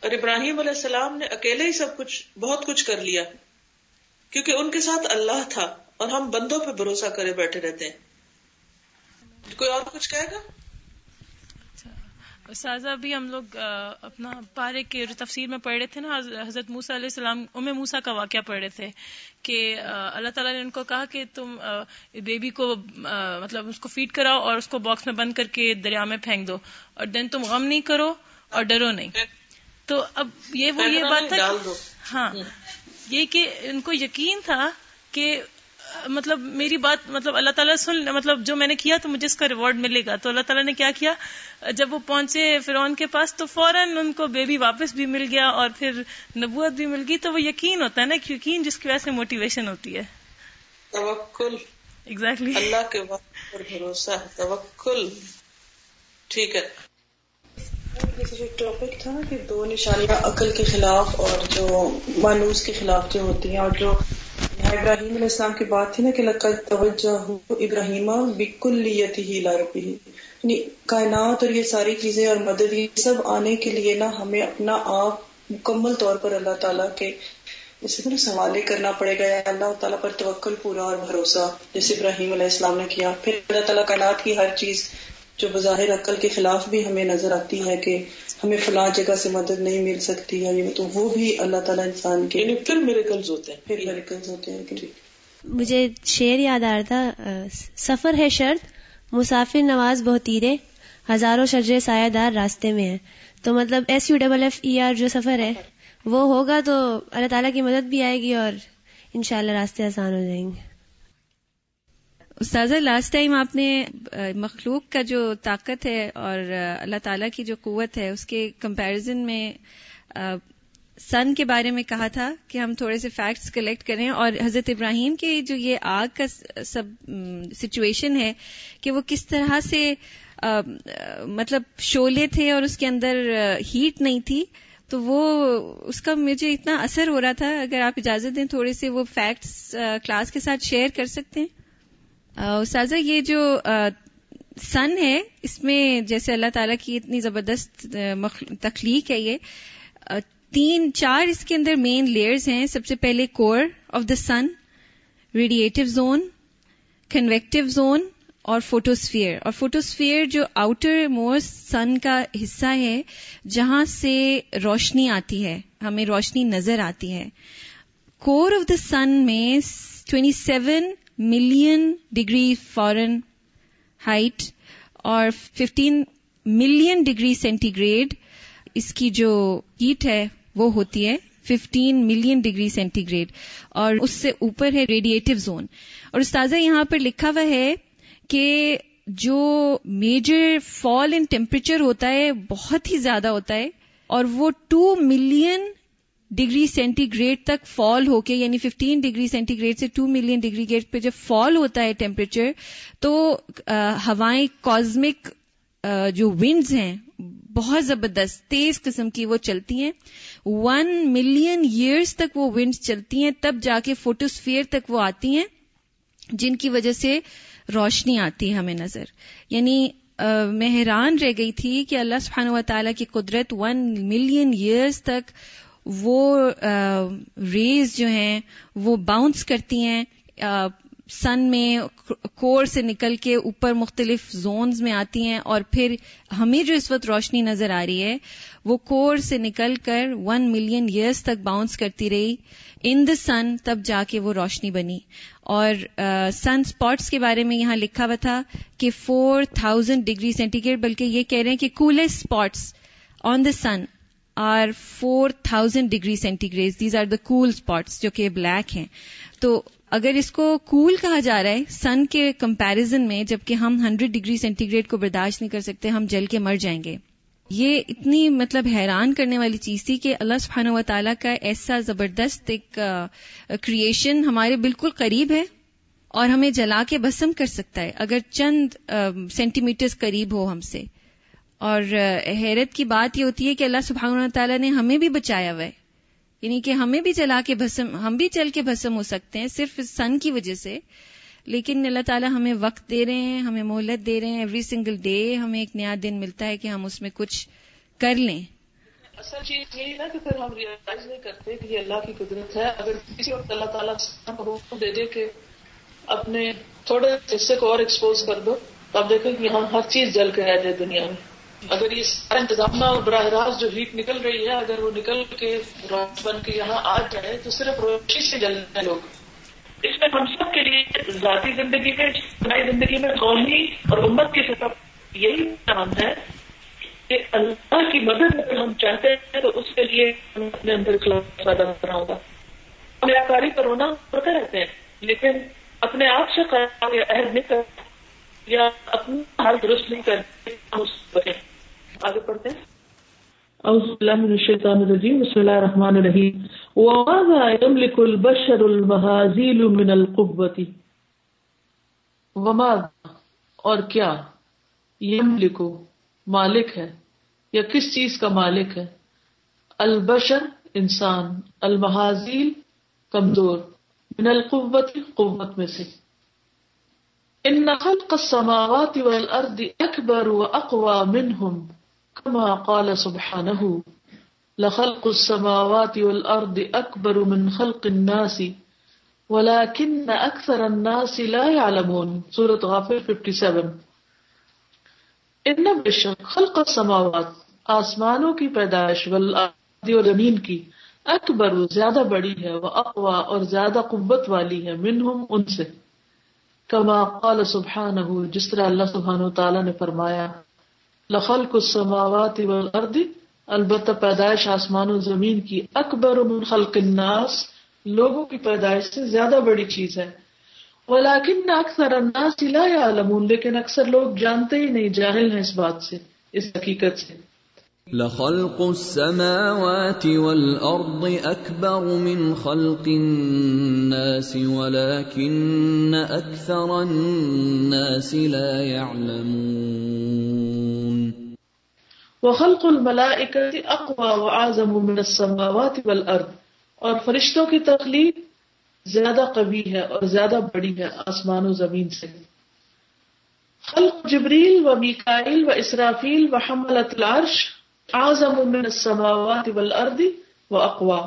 اور ابراہیم علیہ السلام نے اکیلے ہی سب کچھ، بہت کچھ کر لیا۔ کیونکہ ان کے ساتھ اللہ تھا اور ہم بندوں پہ بھروسہ کرے بیٹھے رہتے ہیں۔ کوئی اور کچھ کہے گا؟ سازا بھی ہم لوگ اپنا پارے کے تفسیر میں پڑھ رہے تھے نا حضرت موسا علیہ السلام ام موسا کا واقعہ پڑھ رہے تھے کہ اللہ تعالیٰ نے ان کو کہا کہ تم بیبی کو مطلب اس کو فیڈ کراؤ اور اس کو باکس میں بند کر کے دریا میں پھینک دو اور دین تم غم نہیں کرو اور ڈرو نہیں۔ تو اب یہ وہ یہ بات تھا ہاں یہ کہ ان کو یقین تھا کہ مطلب میری بات مطلب اللہ تعالیٰ سن مطلب جو میں نے کیا تو مجھے اس کا ریوارڈ ملے گا۔ تو اللہ تعالیٰ نے کیا کیا؟ جب وہ پہنچے فرعون کے پاس تو فوراً ان کو بیبی واپس بھی مل گیا اور پھر نبوت بھی مل گئی۔ تو وہ یقین ہوتا ہے نا یقین جس کی وجہ سے موٹیویشن ہوتی ہے۔ توکل۔ ایگزیکٹلی اللہ کے وقت پر بھروسہ توکل۔ ٹھیک ہے۔ ٹاپک تھا کہ دو نشانیاں عقل کے خلاف اور جو مانوس کے خلاف جو ہوتی ہیں اور جو ابراہیم علیہ السلام کی بات تھی نا کہ لقد توجہ ابراہیم بکلیت ہی لاربی یعنی کائنات اور یہ ساری چیزیں اور مدد، یہ سب آنے کے لیے نا ہمیں اپنا آپ مکمل طور پر اللہ تعالیٰ کے جیسے نا سوالے کرنا پڑے گا، یا اللہ تعالیٰ پر توکل، پورا اور بھروسہ، جیسے ابراہیم علیہ السلام نے کیا۔ پھر اللہ تعالیٰ کائنات کی ہر چیز جو بظاہر عقل کے خلاف بھی ہمیں نظر آتی ہے کہ ہمیں فلاں جگہ سے مدد نہیں مل سکتی ہے تو وہ بھی اللہ تعالیٰ انسان کے یعنی پھر میریکلز ہوتے ہیں۔ پھر میریکلز ہوتے ہیں مجھے شعر یاد آ رہا تھا سفر ہے شرط مسافر نواز بہت ہیرے ہزاروں شجرے سایہ دار راستے میں ہیں۔ تو مطلب S U double F E R جو سفر ہے وہ ہوگا تو اللہ تعالیٰ کی مدد بھی آئے گی اور انشاءاللہ راستے آسان ہو جائیں گے۔ استاذہ لاسٹ ٹائم آپ نے مخلوق کا جو طاقت ہے اور اللہ تعالیٰ کی جو قوت ہے، اس کے کمپیرزن میں سن کے بارے میں کہا تھا کہ ہم تھوڑے سے فیکٹس کلیکٹ کریں اور حضرت ابراہیم کے جو یہ آگ کا سب سچویشن ہے کہ وہ کس طرح سے مطلب شولے تھے اور اس کے اندر ہیٹ نہیں تھی، تو وہ، اس کا مجھے اتنا اثر ہو رہا تھا، اگر آپ اجازت دیں تھوڑے سے وہ فیکٹس کلاس کے ساتھ شیئر کر سکتے ہیں؟ استاذہ، یہ جو سن ہے، اس میں جیسے اللہ تعالیٰ کی اتنی زبردست تخلیق ہے یہ تین، چار اس کے اندر مین لیئرز ہیں۔ سب سے پہلے core of the sun radiative zone convective zone اور فوٹوسفیئر اور فوٹوسفیئر جو آؤٹر موسٹ سن کا حصہ ہے، جہاں سے روشنی آتی ہے، ہمیں روشنی نظر آتی ہے۔ کور آف دا سن میں twenty seven million degree Fahrenheit اور fifteen million degree centigrade اس کی جو ہیٹ ہے، وہ ہوتی ہے fifteen million degree centigrade اور اس سے اوپر ہے ریڈیٹو زون اور استاذہ یہاں پر لکھا ہوا ہے کہ جو میجر فال ان ٹیمپریچر ہوتا ہے، بہت ہی زیادہ ہوتا ہے اور وہ two million degree centigrade تک فال ہو کے یعنی 15 ڈگری سینٹی گریڈ سے 2 ملین ڈگری گریڈ پہ جب فال ہوتا ہے ٹیمپریچر تو ہوائیں کازمک جو ونڈز ہیں، بہت زبردست، تیز قسم کی وہ چلتی ہیں۔ ون ملین ایئرس تک وہ ونڈز چلتی ہیں، تب جا کے فوٹوسفیئر تک وہ آتی ہیں، جن کی وجہ سے روشنی آتی ہے ہمیں نظر۔ یعنی میں حیران رہ گئی تھی کہ اللہ سبحانہ و تعالیٰ کی قدرت ون ملین ایئرس تک وہ ریز جو ہیں، وہ باؤنس کرتی ہیں سن میں کور سے نکل کے اوپر مختلف زونز میں آتی ہیں اور پھر ہمیں جو اس وقت روشنی نظر آ رہی ہے، وہ کور سے نکل کر ون ملین ایئرس تک باؤنس کرتی رہی۔ ان دا سن تب جا کے وہ روشنی بنی۔ اور سن اسپاٹس کے بارے میں یہاں لکھا ہوا تھا کہ four thousand degree centigrade بلکہ یہ کہہ رہے ہیں کہ coolest spots on the sun are four thousand degree centigrade these are the cool spots جو کہ بلیک ہیں. تو اگر اس کو کول cool کہا جا رہا ہے سن کے کمپیرزن میں جبکہ ہم ہنڈریڈ ڈگری سینٹی گریڈ کو برداشت نہیں کر سکتے، ہم جل کے مر جائیں گے۔ یہ اتنی مطلب حیران کرنے والی چیز تھی کہ اللہ سبحانہ و تعالیٰ کا ایسا زبردست ایک کریشن ہمارے بالکل قریب ہے اور ہمیں جلا کے بسم کر سکتا ہے۔ اگر چند سینٹی میٹر قریب ہو ہم سے۔ اور حیرت کی بات یہ ہوتی ہے کہ اللہ سبحانہ تعالیٰ نے ہمیں بھی بچایا ہوا ہے۔ یعنی کہ ہمیں بھی چلا کے بھسم، ہم بھی چل کے بھسم ہو سکتے ہیں صرف سن کی وجہ سے۔ لیکن اللہ تعالیٰ ہمیں وقت دے رہے ہیں، ہمیں مہلت دے رہے ہیں۔ ایوری سنگل ڈے ہمیں ایک نیا دن ملتا ہے کہ ہم اس میں کچھ کر لیں۔ اصل چیز یہی نا کہ پھر ہم ریئلائز نہیں کرتے کہ یہ اللہ کی قدرت ہے۔ اگر کسی وقت اللہ تعالیٰ کو دے دے کہ اپنے تھوڑے حصے کو اور ایکسپوز کر دو تو آپ دیکھیں کہ یہاں ہر چیز جل کے رہ جائے دنیا میں۔ اگر یہ سارا انتظام اور براہ راست جو ہیٹ نکل رہی ہے، اگر وہ نکل کے روش بن کے یہاں آ جائے، تو صرف روشنی سے جل رہے لوگ۔ اس میں ہم سب کے لیے ذاتی زندگی میں، اجتماعی زندگی میں قومی اور امت کی سطح یہی کام ہے کہ اللہ کی مدد اگر ہم چاہتے ہیں، تو اس کے لیے ہم اپنے اندر اخلاق پیدا کرنا ہوگا۔ ہم کاری پر ہونا ہوتے رہتے ہیں لیکن اپنے آپ سے عہد نہیں کر یا اپنا درست نہیں کرتے آگے پڑھتے ہیں۔ اعوذ باللہ من الشیطان الرجیم بسم اللہ الرحمن الرحیم۔ وماذا يملك البشر المهازيل من القوة وماذا؟ اور کیا؟ یملکو مالک ہے۔ یا کس چیز کا مالک ہے؟ البشر انسان۔ المحازیل کمزور۔ من القوت قوت میں سے۔ ان خلق السماوات والارض اکبر واقوى منهم، كما قال سبحانه، لخلق السماوات والارض اکبر من خلق الناس، ولكن اکثر الناس لا يعلمون. سورة غافر 57 ان بے خلق السماوات، آسمانوں کی پیدائش والارض و زمین کی اکبر زیادہ بڑی ہے وہ اقوا اور زیادہ قوت والی ہے منہم ان سے۔ کما قال سبحانہ جس طرح اللہ سبحانہ تعالیٰ نے فرمایا، لخلق السماوات والارض، البتہ پیدائش آسمان و زمین کی اکبر من خلق الناس، لوگوں کی پیدائش سے زیادہ بڑی چیز ہے۔ ولیکن اکثر الناس لا يعلمون لیکن اکثر لوگ جانتے ہی نہیں، جاہل ہیں اس بات سے، اس حقیقت سے۔ لخلق السماوات والأرض أكبر من خلق الناس، ولكن أكثر الناس لا يعلمون. وخلق الملائكة أقوى وأعظم من السماوات والأرض، اور فرشتوں کی تخلیق زیادہ قوی ہے اور زیادہ بڑی ہے آسمان و زمین سے۔ خلق جبریل و میکائل و اسرافیل و حملت العرش اعظم من السماوات والارض و اقوا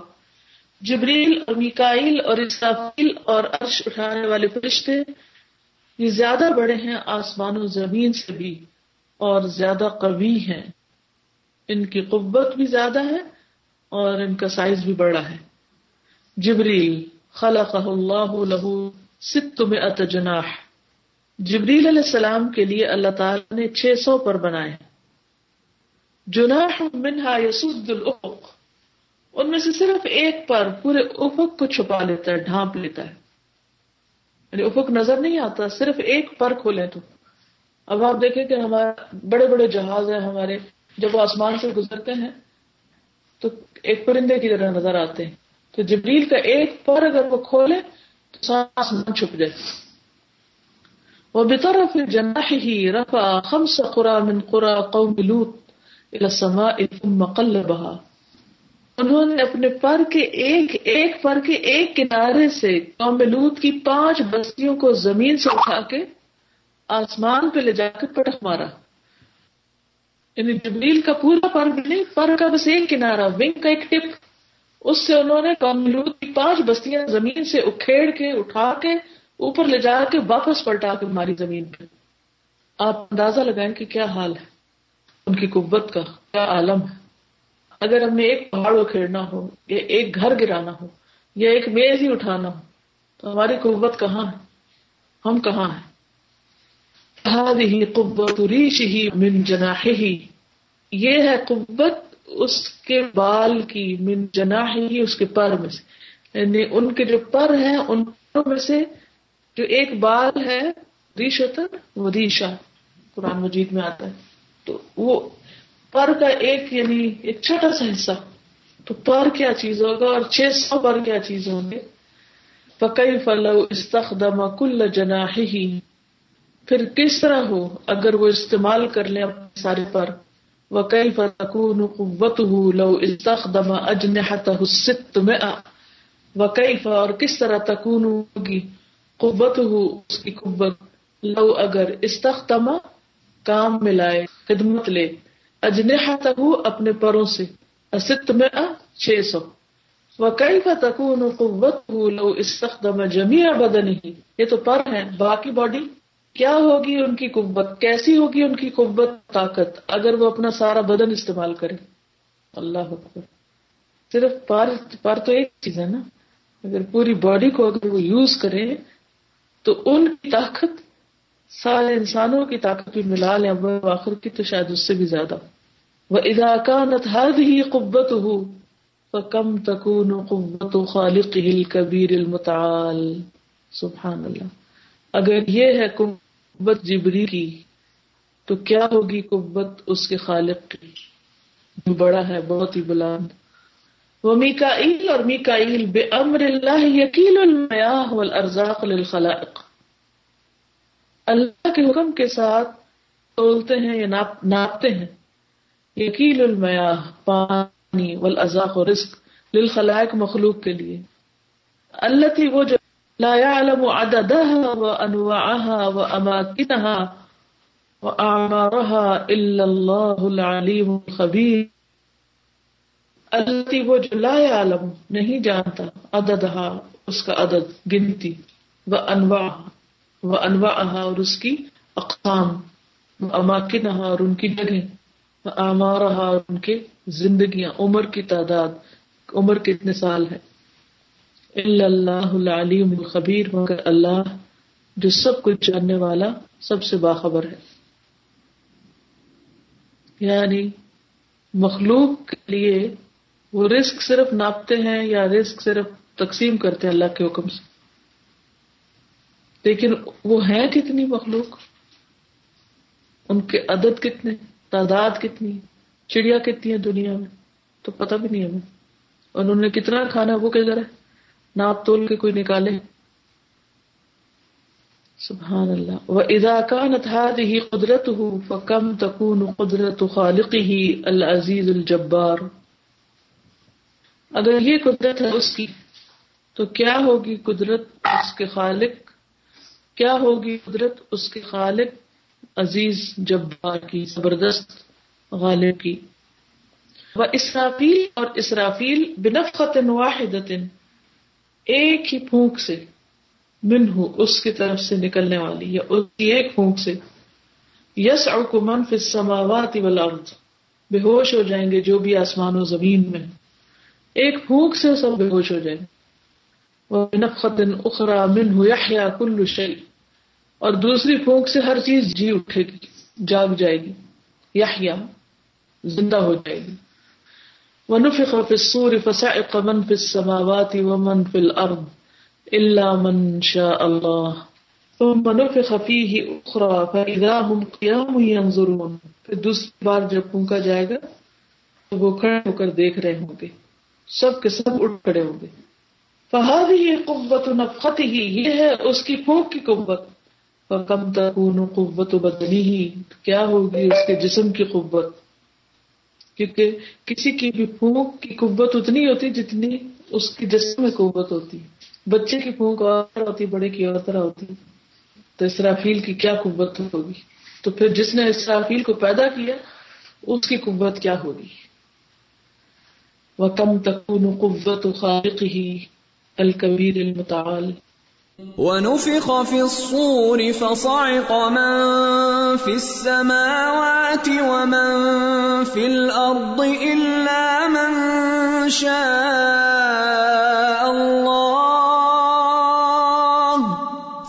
جبریل اور میکائل اور اسرافیل اور عرش اٹھانے والے فرشتے یہ زیادہ بڑے ہیں آسمان و زمین سے بھی اور زیادہ قوی ہیں. ان کی قوت بھی زیادہ ہے اور ان کا سائز بھی بڑا ہے. جبریل خلق اللہ لہو ست میں جناح. جبریل علیہ السلام کے لیے اللہ تعالی نے چھ سو پر بنائے. جناح منہا یسود الافق ان میں سے صرف ایک پر پورے افق کو چھپا لیتا ہے، ڈھانپ لیتا ہے۔ یعنی افق نظر نہیں آتا، صرف ایک پر کھولے تو۔ اب آپ دیکھیں کہ ہمارے بڑے بڑے جہاز ہیں، ہمارے جب وہ آسمان سے گزرتے ہیں، تو ایک پرندے کی طرح نظر آتے ہیں۔ تو جبریل کا ایک پر اگر وہ کھولے تو سارا آسمان چھپ جائے۔ وہ بطرف جناح ہی رفع خمس قرى من قرى قوم لوط۔ قلبها۔ انہوں نے اپنے پر کے ایک ایک پر کے ایک کنارے سے قوم کی پانچ بستیوں کو زمین سے اٹھا کے آسمان پہ لے جا کے پٹخ مارا۔ یعنی جبریل کا پورا پر بھی نہیں، پر کا بس ایک کنارا ونگ کا ایک ٹپ۔ اس سے انہوں نے کاملود کی پانچ بستیاں زمین سے اکھیڑ کے، اٹھا کے اوپر لے جا کے واپس پلٹا کے ہماری زمین پہ۔ آپ اندازہ لگائیں کہ کیا حال ہے۔ ان کی قوت کا کیا عالم ہے؟ اگر ہم نے ایک پہاڑ اکھیڑنا ہو، یا ایک گھر گرانا ہو، یا ایک میز ہی اٹھانا ہو، تو ہماری قوت کہاں ہے؟ ہم کہاں ہیں؟ قوت ریش ہی من جناح ہی یہ ہے قوت اس کے بال کی، من جنا ہی اس کے پر میں سے۔ یعنی ان کے جو پر ہیں، ان پروں میں سے جو ایک بال ہے ریش ہوتا ہے وہ ریشا قرآن مجید میں آتا ہے۔ تو وہ پر کا ایک یعنی ایک چھوٹا سا حصہ۔ تو پر کیا چیز ہوگا اور چھ سو پر کیا چیز ہوں گے؟ پکئی فلو استخدم کل جنا ہی پھر کس طرح ہو اگر وہ استعمال کر لیں اپنے سارے پر؟ وكيف تكون قوته لو استخدم أجنحته الستمائة وكيف اور کس طرح تكون ہوگی؟ قوته اس کی قوت۔ لو اگر استخدم کام ملائے، خدمت لے۔ اجنحته اپنے پروں سے ستمائة چھ سو۔ وكيف تكون قوته لو استخدم جميع بدنه؟ یہ تو پر ہے باقی باڈی کیا ہوگی ان کی قوت؟ کیسی ہوگی ان کی قوت؟ طاقت۔ اگر وہ اپنا سارا بدن استعمال کرے۔ اللہ اکبر۔ صرف پر پر تو ایک چیز ہے نا۔ اگر پوری باڈی کو اگر وہ یوز کرے، تو ان کی طاقت سارے انسانوں کی طاقت بھی ملا لیں، اب آخر کی تو شاید اس سے بھی زیادہ۔ وہ اداکانت ہر ہی قبت ہو کم تکون قوت خالق ہل کبیر المتعال۔ سبحان اللہ۔ اگر یہ ہے قبت جبری کی، تو کیا ہوگی قبت اس کے خالق کی؟ جو بڑا ہے، بہت ہی بلند۔ وہ میکائیل اور میکائیل بے امر اللہ یقین المیاح والارزاق للخلائق۔ اللہ کے حکم کے ساتھ تولتے ہیں یا ناپ, ناپتے ہیں۔ یقین المیاح پانی والارزاق و رزق للخلائق مخلوق کے لیے۔ اللہ تھی وہ جو لا يعلم عددها وانواعها واماكنها واعمارها الا الله العليم الخبير۔ التي وہ جو لا يعلم نہیں جانتا عددها اس کا عدد گنتی وانواعها وانواعها اور اس کی اقسام واماكنها اور ان کی جگہیں واعمارها اور ان کے زندگیاں، عمر کی تعداد، عمر کتنے سال ہے۔ اللہ العلیم الخبیر، مگر اللہ جو سب کچھ جاننے والا سب سے باخبر ہے۔ یعنی مخلوق کے لیے وہ رسک صرف ناپتے ہیں یا رسک صرف تقسیم کرتے ہیں اللہ کے حکم سے؟ لیکن وہ ہیں کتنی مخلوق؟ ان کے عدد کتنے تعداد کتنی؟ چڑیا کتنی ہے دنیا میں؟ تو پتہ بھی نہیں ہمیں۔ انہوں نے کتنا کھانا وہ کدھر ہے؟ ناپ تول کے کوئی نکالے؟ سبحان اللہ۔ و اذا كانت هذه قدرته فكم تكون قدرت خالقه العزيز الجبار۔ اگر یہ قدرت ہے اس کی، تو کیا ہوگی قدرت اس کے خالق؟ کیا ہوگی قدرت؟ اس کے خالق عزیز، جبار کی، زبردست غالب کی۔ وہ اسرافیل اور اسرافیل بنفقت واحدت ایک ہی پھونک سے من ہو اس کی طرف سے نکلنے والی، یا اس کی ایک پھونک سے۔ یس اور منف سماوات والارض، بے ہوش ہو جائیں گے جو بھی آسمان و زمین میں۔ ایک پھونک سے سب بے ہوش ہو جائیں۔ وہ نفقت اخرا من ہو یا کل شعی اور دوسری پھونک سے ہر چیز جی اٹھے گی، جاگ جائے گی یا زندہ ہو جائے گی۔ ونفخ في الصور فسعق من في السماوات ومن في الأرض إلا من شاء الله۔ ثم نفخ فيه أخرى فإذا هم قيام ينظرون۔ پھر دوسری بار جب پھونکا جائے گا، تو وہ کھڑے ہو کر دیکھ رہے ہوں گے۔ سب کے سب اٹھ کھڑے ہوں گے۔ فهذه قوة نفخته، یہ ہے اس کی پھونک کی قوت۔ فکم تکون قوت بدنه، کیا ہوگی اس کے جسم کی قوت؟ کیونکہ کسی کی بھی پھونک کی قوت اتنی ہوتی جتنی اس کی جسم میں قوت ہوتی۔ بچے کی پھونک اور طرح ہوتی، بڑے کی اور طرح ہوتی۔ تو اسرافیل کی کیا قوت ہوگی؟ تو پھر جس نے اسرافیل کو پیدا کیا، اس کی قوت کیا ہوگی؟ وہ کم تکون قوت خالق ہی الکبیر المتعال۔ ونفخ في الصور فصعق من في السماوات ومن في الأرض إلا من شاء الله.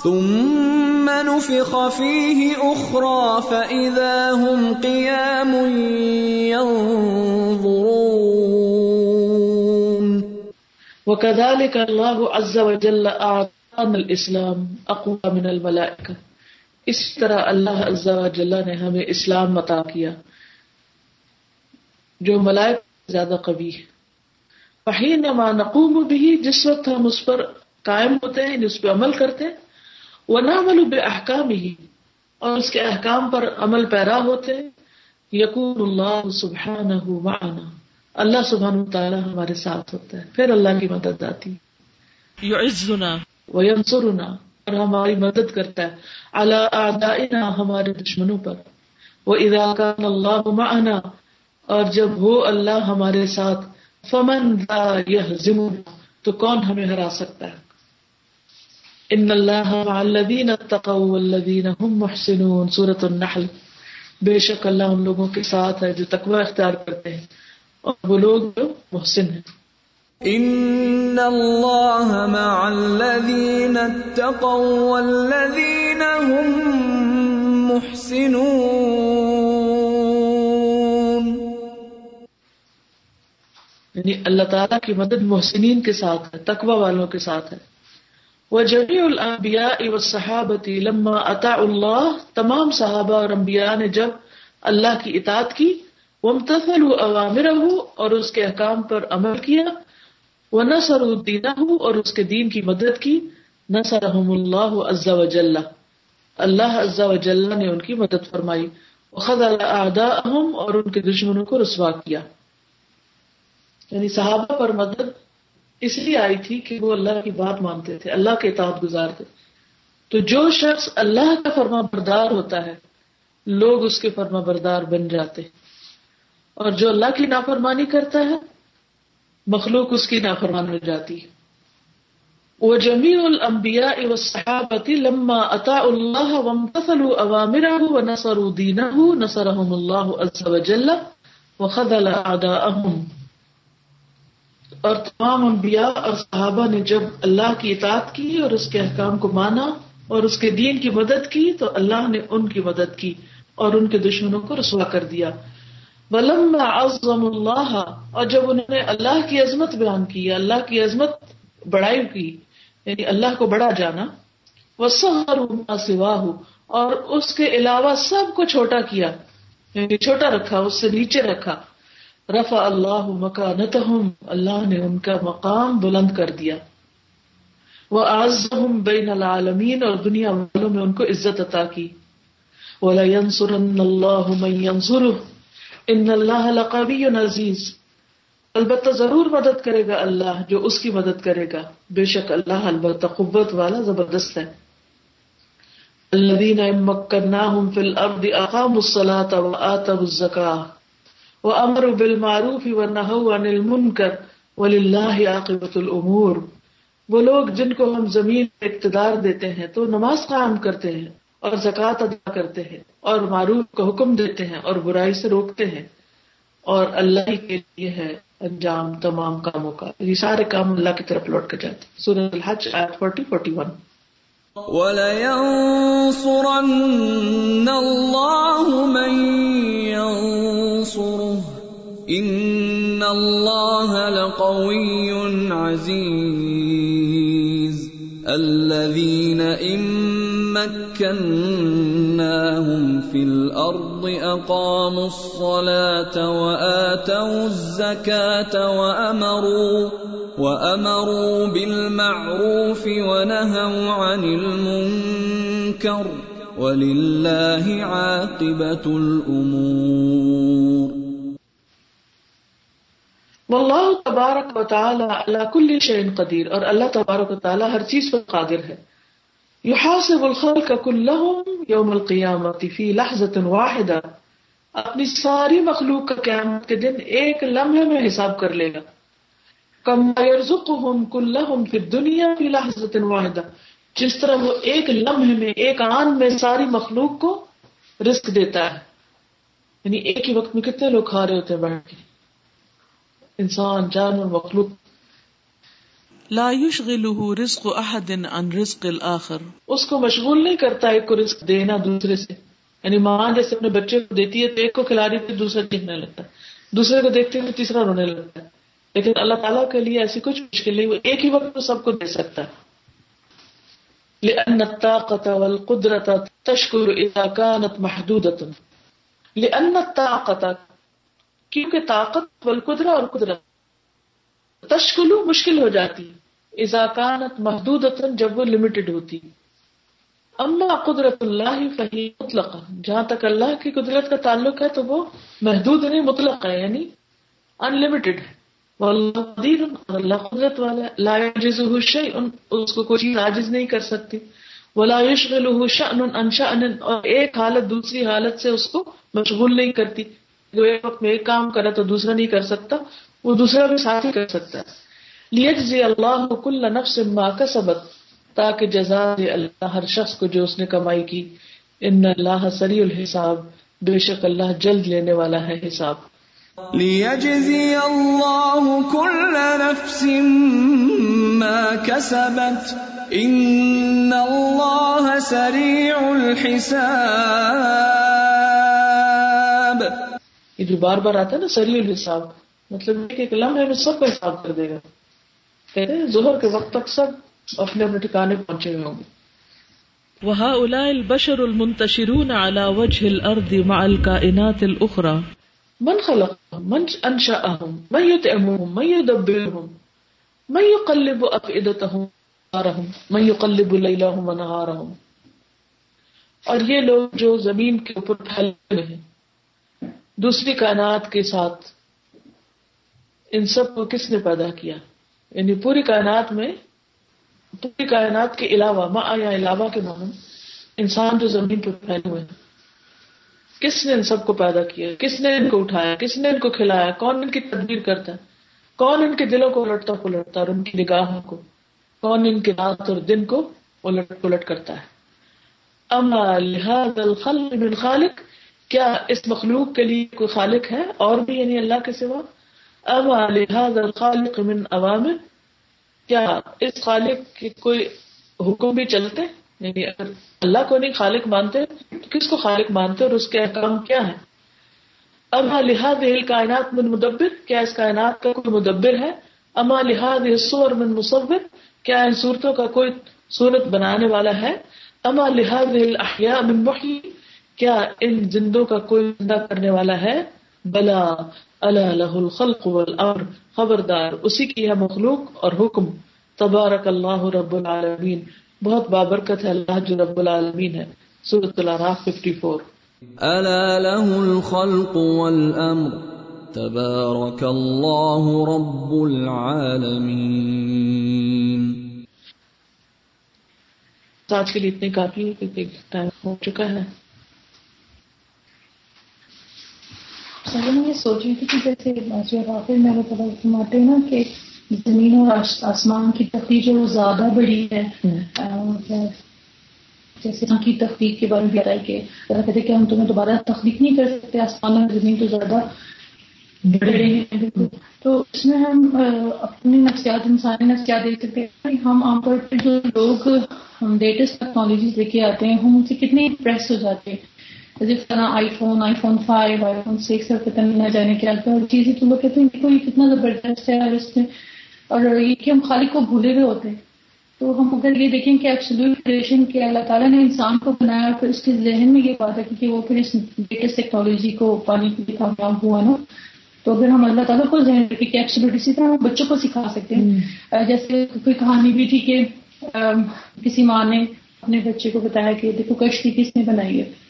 ثم نفخ فيه أخرى فإذا هم قيام ينظرون. وكذلك الله عز وجل أعطى الاسلام اقوا من الملائکہ اس طرح اللہ عزا جل نے ہمیں اسلام متا کیا جو ملائک زیادہ قوی ہے۔ فحین ما نقوم بھی جس وقت ہم اس پر قائم ہوتے ہیں، جس پہ عمل کرتے ہیں وہ نعمل احکام ہی اور اس کے احکام پر عمل پیرا ہوتے ہیں۔ یقون اللہ سبحانہ معنا۔ اللہ سبحانہ تعالیٰ ہمارے ساتھ ہوتا ہے، پھر اللہ کی مدد آتی یعزنا وینصرنا اور ہماری مدد کرتا ہے۔ علی اعدائنا ہمارے دشمنوں پر۔ وہ اذا کان اللہ معنا، اور جب ہو اللہ ہمارے ساتھ، فمن ذا یہزمنا تو کون ہمیں ہرا سکتا ہے؟ ان اللہ الذین اتقوا والذین هم محسنون۔ سورۃ النحل۔ بے شک اللہ ان لوگوں کے ساتھ ہے جو تقوی اختیار کرتے ہیں، اور وہ لوگ جو محسن ہیں۔ ان اللہ مع الذین اتقوا والذین هم محسنون یعنی اللہ تعالیٰ کی مدد محسنین کے ساتھ ہے، تقوی والوں کے ساتھ ہے۔ وہ جبی الانبیاء والصحابتی لما اطاع اللہ، تمام صحابہ اور انبیاء نے جب اللہ کی اطاعت کی، وامتثلوا اوامرہ اور اس کے احکام پر عمل کیا وہ ونصروا دینہ اور اس کے دین کی مدد کی نصرہم اللہ عز وجل اللہ عز وجل نے ان کی مدد فرمائی۔ وخذل اعداءهم اور ان کے دشمنوں کو رسوا کیا۔ یعنی صحابہ پر مدد اس لیے آئی تھی کہ وہ اللہ کی بات مانتے تھے، اللہ کے اطاعت گزار تھے۔ تو جو شخص اللہ کا فرما بردار ہوتا ہے، لوگ اس کے فرما بردار بن جاتے۔ اور جو اللہ کی نافرمانی کرتا ہے مخلوق اس کی نافرمان ہو جاتی وہ جمی الانبیاء والصحابة لما اطاع اللہ وامتثلوا اوامره ونصروا دینه نصرهم اللہ عز وجل وخذل اعداءهم اور تمام انبیاء اور صحابہ نے جب اللہ کی اطاعت کی اور اس کے احکام کو مانا اور اس کے دین کی مدد کی تو اللہ نے ان کی مدد کی اور ان کے دشمنوں کو رسوا کر دیا۔ ولم اعظم اللہ، اور جب انہوں نے اللہ کی عظمت بیان کی، اللہ کی عظمت بڑائی کی یعنی اللہ کو بڑا جانا وہ سوا اور اس کے علاوہ سب کو چھوٹا کیا یعنی چھوٹا رکھا، اس سے نیچے رکھا۔ رفع اللہ مکانتہم، اللہ نے ان کا مقام بلند کر دیا۔ وہ آزم بین العالمین اور دنیا والوں میں ان کو عزت عطا کی۔ وَلَيَنصُرَنَّ اللَّهُ مَن يَنصُرُهُ إِنَّ اللَّهَ لَقَوِيٌّ عزیز۔ البتہ ضرور مدد کرے گا اللہ جو اس کی مدد کرے گا۔ بے شک اللہ البتہ قوت والا زبردست ہے۔ الذين مكناهم في الارض اقاموا الصلاه واتوا الزكاه وہ امر بال معروف و نہ منکر ولی وہ لوگ جن کو ہم زمین اقتدار دیتے ہیں تو نماز قائم کرتے ہیں۔ اور زکوٰۃ ادا کرتے ہیں اور معروف کا حکم دیتے ہیں اور برائی سے روکتے ہیں اور اللہ کے لیے ہے انجام تمام کاموں کا۔ یہ سارے کام اللہ کی طرف لوٹ کر جاتے ہیں۔ سورج الحج آیت فورٹی فورٹی ون۔ وَلَيَنصُرَنَّ اللَّهُ مَن يَنصُرُهُ إِنَّ اللَّهَ لَقَوِيٌّ عَزِيزٌ مَّكَّنَّاهُمْ فِي الْأَرْضِ أَقَامُوا الصَّلَاةَ وَآتَوُا الزَّكَاةَ وَأَمَرُوا وَأَمَرُوا بِالْمَعْرُوفِ وَنَهَوْا عَنِ الْمُنكَرِ وَلِلَّهِ عَاقِبَةُ الْأُمُورِ واللہ تبارک و تعالی علی کل شیء قدیر اور اللہ تبارک و تعالی ہر چیز پر قادر ہے۔ یحاسب الخلق كلهم یوم القیامت فی لحظة واحدہ اپنی ساری مخلوق کا قیامت کے دن ایک لمحے میں حساب کر لے گا. کم يرزقهم كلهم في الدنيا في لحظة واحدة. جس طرح وہ ایک لمحے میں، ایک آن میں ساری مخلوق کو رزق دیتا ہے. یعنی ایک ہی وقت میں کتنے لوگ کھا رہے ہوتے ہیں بیٹھ کے انسان، جانور، مخلوق. لا يشغله رزق احد عن رزق الاخر. اس کو مشغول نہیں کرتا ایک کو رزق دینا دوسرے سے. یعنی ماں جیسے اپنے بچے کو دیتی ہے تو ایک کو کھلا رہی دوسرا چیخنے لگتا ہے۔ دوسرے کو دیکھتے ہیں تیسرا رونے لگتا ہے۔ لیکن اللہ تعالیٰ کے لیے ایسی کچھ مشکل نہیں، وہ ایک ہی وقت میں سب کو دے سکتا ہے۔ لأن الطاقة والقدرة تشكر إذا كانت محدودة۔ لأن الطاقة، کیونکہ طاقت والقدرة اور قدرت تشکلو مشکل ہو جاتی اذا كانت محدودة جب وہ لمیٹڈ ہوتی۔ اما قدرت اللہ فہی مطلق جہاں تک اللہ کی قدرت کا تعلق ہے تو وہ محدود نہیں مطلق ہے یعنی ان لمیٹڈ ہے اللہ قدرت والا لا اس کو کوئی چیز عاجز نہیں کر سکتی۔ ولا يشغله شأن عن شأن، اور ایک حالت دوسری حالت سے اس کو مشغول نہیں کرتی۔ جو ایک وقت میں ایک کام کرے تو دوسرا نہیں کر سکتا، وہ دوسرا بھی ساتھ ہی کر سکتا ہے۔ لیجزی اللہ کل نفس ما کسبت تاکہ جزا دے اللہ ہر شخص کو جو اس نے کمائی کی۔ ان اللہ سریع الحساب بے شک اللہ جلد لینے والا ہے حساب۔ ليجزي الله كل نفس ما كسبت ان الله سريع الحساب۔ یہ جو بار بار آتا ہے نا سری الحساب مطلب ایک لمحے میں سب کا حساب کر دے گا۔ ہیں ظہر کے وقت تک سب اپنے اپنے ٹھکانے پہنچے ہوئے ہوں گے۔ وهؤلاء البشر المنتشرون على وجه الارض مع الكائنات الاخرى من خلق من انشأهم من يطعمهم من يدبرهم من يقلب افئدتهم من يقلب ليلهم ونهارهم۔ اور یہ لوگ جو زمین کے اوپر پھیلے ہوئے ہیں دوسری کائنات کے ساتھ ان سب کو کس نے پیدا کیا؟ یعنی پوری کائنات میں، پوری کائنات کے علاوہ، ما یا علاوہ کے معنی انسان جو زمین پر پھیلے ہوئے ہیں۔ کس نے ان سب کو پیدا کیا؟ کس نے ان کو اٹھایا؟ کس نے ان کو کھلایا؟ کون ان کی تدبیر کرتا ہے؟ کون ان کے دلوں کو الٹتا پلٹتا اور ان کی نگاہوں کو؟ کون ان کے رات اور دن کو الٹ پلٹ کرتا ہے؟ اما لحاظ الخلق من خالق، کیا اس مخلوق کے لیے کوئی خالق ہے اور بھی یعنی اللہ کے سوا؟ اما لحاظ الخالق من عوامر، کیا اس خالق کے کوئی حکم بھی چلتے؟ یعنی اگر اللہ کو نہیں خالق مانتے، تو کس کو خالق مانتے اور اس کے احکام کیا ہے اب ہاں لحاظ کائنات من مدبر، کیا اس کائنات کا کوئی مدبر ہے؟ اما ہاں لحاظ سور من مصور، کیا ان صورتوں کا کوئی صورت بنانے والا ہے؟ اما ہاں لحاظ الاحیاء من محی، کیا ان زندوں کا کوئی زندہ کرنے والا ہے؟ بلا اللہ لہ الخلق والامر خبردار اسی کی ہے مخلوق اور حکم۔ تبارک اللہ رب العالمین بہت بابرکت ہے اللہ جو رب العالمین ہے۔ سورت العراف 54 الا له الخلق والامر تبارك الله رب العالمين آج کے لیے اتنے کافی ہے کیونکہ ٹائم ہو چکا ہے۔ میں یہ سوچ رہی تھی کہ جیسے واقع میں نے پتا فرماتے ہیں نا کہ زمین اور آسمان کی تفریح جو زیادہ بڑی ہے۔ جیسے کی تخلیق کے بارے میں کہ اللہ کہتے کہ ہم تمہیں دوبارہ تخلیق نہیں کر سکتے آسمان اور زمین تو زیادہ بڑے ہیں۔ تو اس میں ہم اپنی نفسیات انسانی نفسیات دیکھ سکتے ہیں ہم عام طور پہ جو لوگ ہم لیٹسٹ ٹیکنالوجیز لے کے آتے ہیں ہم ان سے کتنے امپریس ہو جاتے ہیں۔ جس طرح iPhone iPhone five iPhone six اور پتہ نہیں نہ جانے کیا چیزیں تو لوگ کہتے ہیں کہ کتنا زبردست ہے اور اس میں اور یہ کہ ہم خالق کو بھولے ہوئے ہوتے ہیں۔ تو ہم اگر یہ دیکھیں کہ ایبسلوٹ کریشن کے اللہ تعالیٰ نے انسان کو بنایا پھر اس کے ذہن میں یہ بات ہے کہ وہ پھر اس لیٹسٹ ٹیکنالوجی کو پانے کے لیے کامیاب ہوا نا۔ تو اگر ہم اللہ تعالیٰ کو ذہن رکھیں کہ ایبسلوٹ اسی طرح ہم بچوں کو سکھا سکتے ہیں۔ جیسے کوئی کہانی بھی تھی کہ کسی ماں نے اپنے بچے کو بتایا کہ دیکھو کشتی کس نے بنائی ہے۔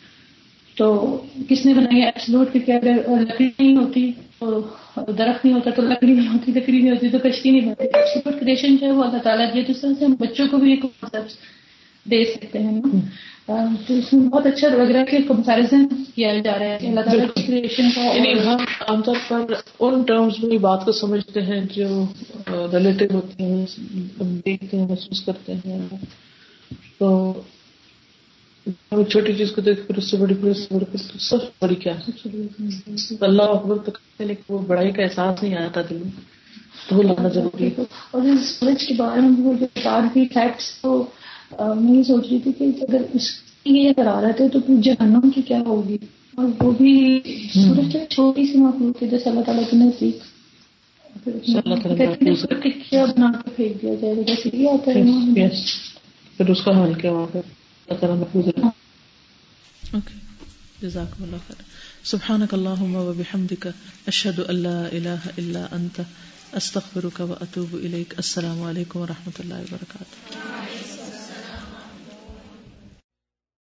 تو کس نے بنائی ہے ایبسلوٹ کیونکہ اگر لکڑی نہیں ہوتی، تو درخت نہیں ہوتا تو لکڑی نہیں ہوتی، لکڑی نہیں ہوتی تو کشتی نہیں بنتی سپر کریشن جو ہے وہ اللہ تعالیٰ کی جس طرح سے ہم بچوں کو بھی ایک کانسیپٹ دے سکتے ہیں نا۔ تو اس میں بہت اچھا لگ رہا ہے کہ کمپیرزن کیا جا رہا ہے اللہ تعالیٰ کی کریشن کا یعنی ہم عام طور پر ان ٹرمز میں بات کو سمجھتے ہیں جو ریلیٹو ہوتے ہیں دیکھتے ہیں، محسوس کرتے ہیں۔ تو چھوٹی چیز کو دیکھ پھر اس سے بڑی پھر اس سے بڑی پھر سب بڑی کیا اللہ اکبر تو لیکن وہ بڑائی کا احساس نہیں آیا تھا دل میں۔ تو وہ لانا ضروری ہے۔ اور اس سورج کے بارے میں وہ بتا رہی فیکٹس تو میں یہ سوچ رہی تھی کہ اگر اس کی یہ کرا رہے تھے تو پھر جہنم کی کیا ہوگی؟ اور وہ بھی سورج چھوٹی سی مخلوق ہے جیسے اللہ تعالیٰ کے نزدیک۔ کیا بنا کے پھینک دیا جائے جیسے یہ آتا ہے۔ پھر اس کا حال کیا ہوگا؟ جزاکم اللہ خیر۔ سبحانك اللهم وبحمدك اشهد ان لا الہ الا انت، استغفرک و اتوب الیک۔ السلام علیکم و ورحمۃ اللہ وبرکاتہ۔